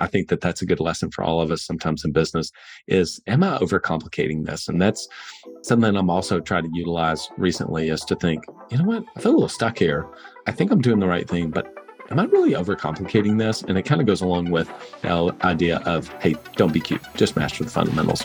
I think that that's a good lesson for all of us sometimes in business is, am I overcomplicating this? And that's something I'm also trying to utilize recently is to think, you know what? I feel a little stuck here. I think I'm doing the right thing, but am I really overcomplicating this? And it kind of goes along with the idea of, hey, don't be cute, just master the fundamentals.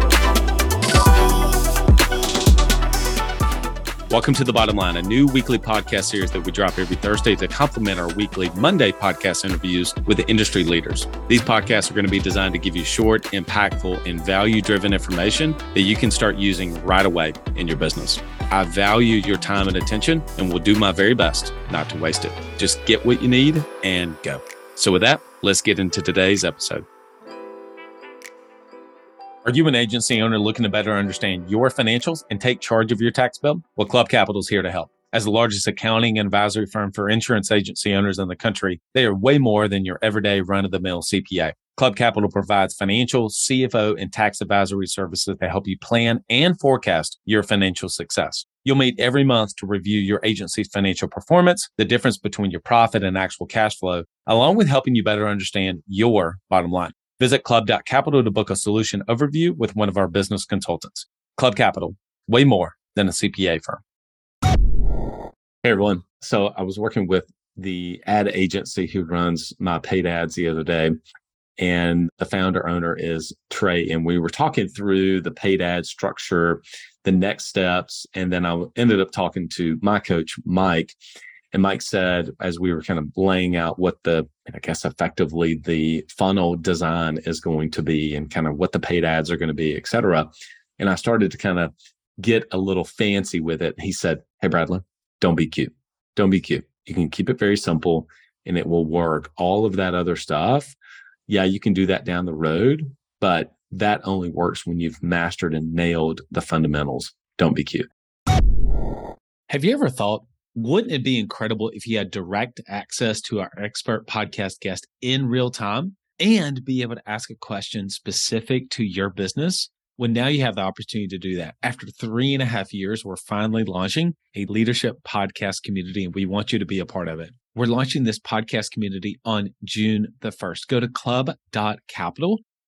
Welcome to The Bottom Line, a new weekly podcast series that we drop every Thursday to complement our weekly Monday podcast interviews with the industry leaders. These podcasts are going to be designed to give you short, impactful, and value driven information that you can start using right away in your business. I value your time and attention and will do my very best not to waste it. Just get what you need and go. So, with that, let's get into today's episode. Are you an agency owner looking to better understand your financials and take charge of your tax bill? Well, Club Capital is here to help. As the largest accounting and advisory firm for insurance agency owners in the country, they are way more than your everyday run of the mill CPA. Club Capital provides financial, CFO, and tax advisory services to help you plan and forecast your financial success. You'll meet every month to review your agency's financial performance, the difference between your profit and actual cash flow, along with helping you better understand your bottom line. Visit club.capital to book a solution overview with one of our business consultants. Club Capital, way more than a CPA firm. Hey, everyone. So I was working with the ad agency who runs my paid ads the other day. And the founder owner is Trey. And we were talking through the paid ad structure, the next steps. And then I ended up talking to my coach, Mike. And Mike said, as we were kind of laying out what the, I guess, effectively the funnel design is going to be and kind of what the paid ads are going to be, et cetera. And I started to kind of get a little fancy with it. He said, Hey, Bradley, don't be cute. Don't be cute. You can keep it very simple and it will work. All of that other stuff, yeah, you can do that down the road, but that only works when you've mastered and nailed the fundamentals. Don't be cute. Have you ever thought wouldn't it be incredible if you had direct access to our expert podcast guest in real time and be able to ask a question specific to your business? Well, now you have the opportunity to do that. After three and a half years, we're finally launching a leadership podcast community, and we want you to be a part of it. We're launching this podcast community on June the 1st. Go to club.capital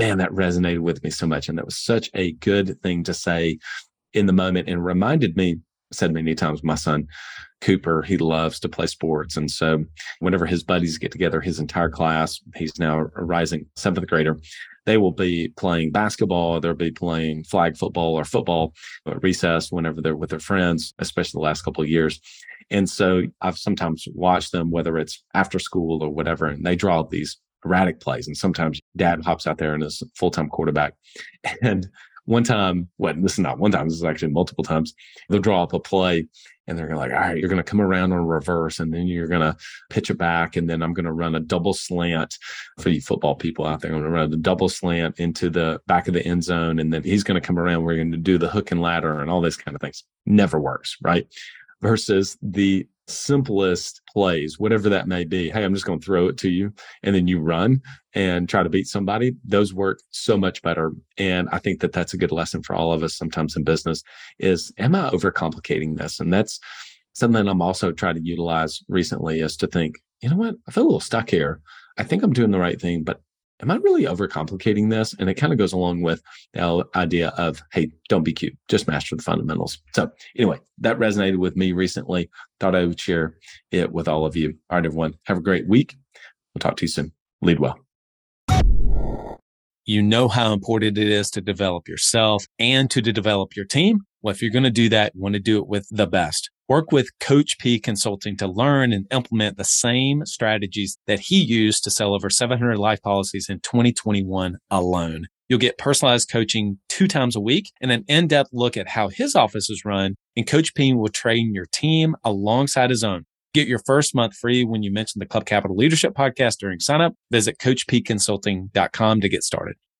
man, that resonated with me so much. And that was such a good thing to say in the moment and reminded me, said many times, my son Cooper, he loves to play sports. And so whenever his buddies get together, his entire class, he's now a rising seventh grader, they will be playing basketball, they'll be playing flag football or football at recess whenever they're with their friends, especially the last couple of years. And so I've sometimes watched them, whether it's after school or whatever, and they draw these erratic plays. And sometimes dad hops out there and is full time quarterback. And one time, well, this is not one time, this is actually multiple times, they'll draw up a play and they're like, all right, you're going to come around on reverse and then you're going to pitch it back. And then I'm going to run a double slant for you football people out there. I'm going to run a double slant into the back of the end zone. And then he's going to come around. We're going to do the hook and ladder and all these kind of things. Never works, right? Versus the simplest plays, whatever that may be. Hey, I'm just going to throw it to you and then you run and try to beat somebody. Those work so much better. And I think that that's a good lesson for all of us sometimes in business is, am I overcomplicating this? And that's something I'm also trying to utilize recently is to think, you know what? I feel a little stuck here. I think I'm doing the right thing, but am I really overcomplicating this? And it kind of goes along with the idea of, hey, don't be cute, just master the fundamentals. So, anyway, that resonated with me recently. Thought I would share it with all of you. All right, everyone, have a great week. We'll talk to you soon. Lead well. You know how important it is to develop yourself and to develop your team. Well, if you're going to do that, you want to do it with the best. Work with Coach P Consulting to learn and implement the same strategies that he used to sell over 700 life policies in 2021 alone. You'll get personalized coaching two times a week and an in-depth look at how his office is run. And Coach P will train your team alongside his own. Get your first month free when you mention the Club Capital Leadership Podcast during sign up. Visit CoachPConsulting.com to get started.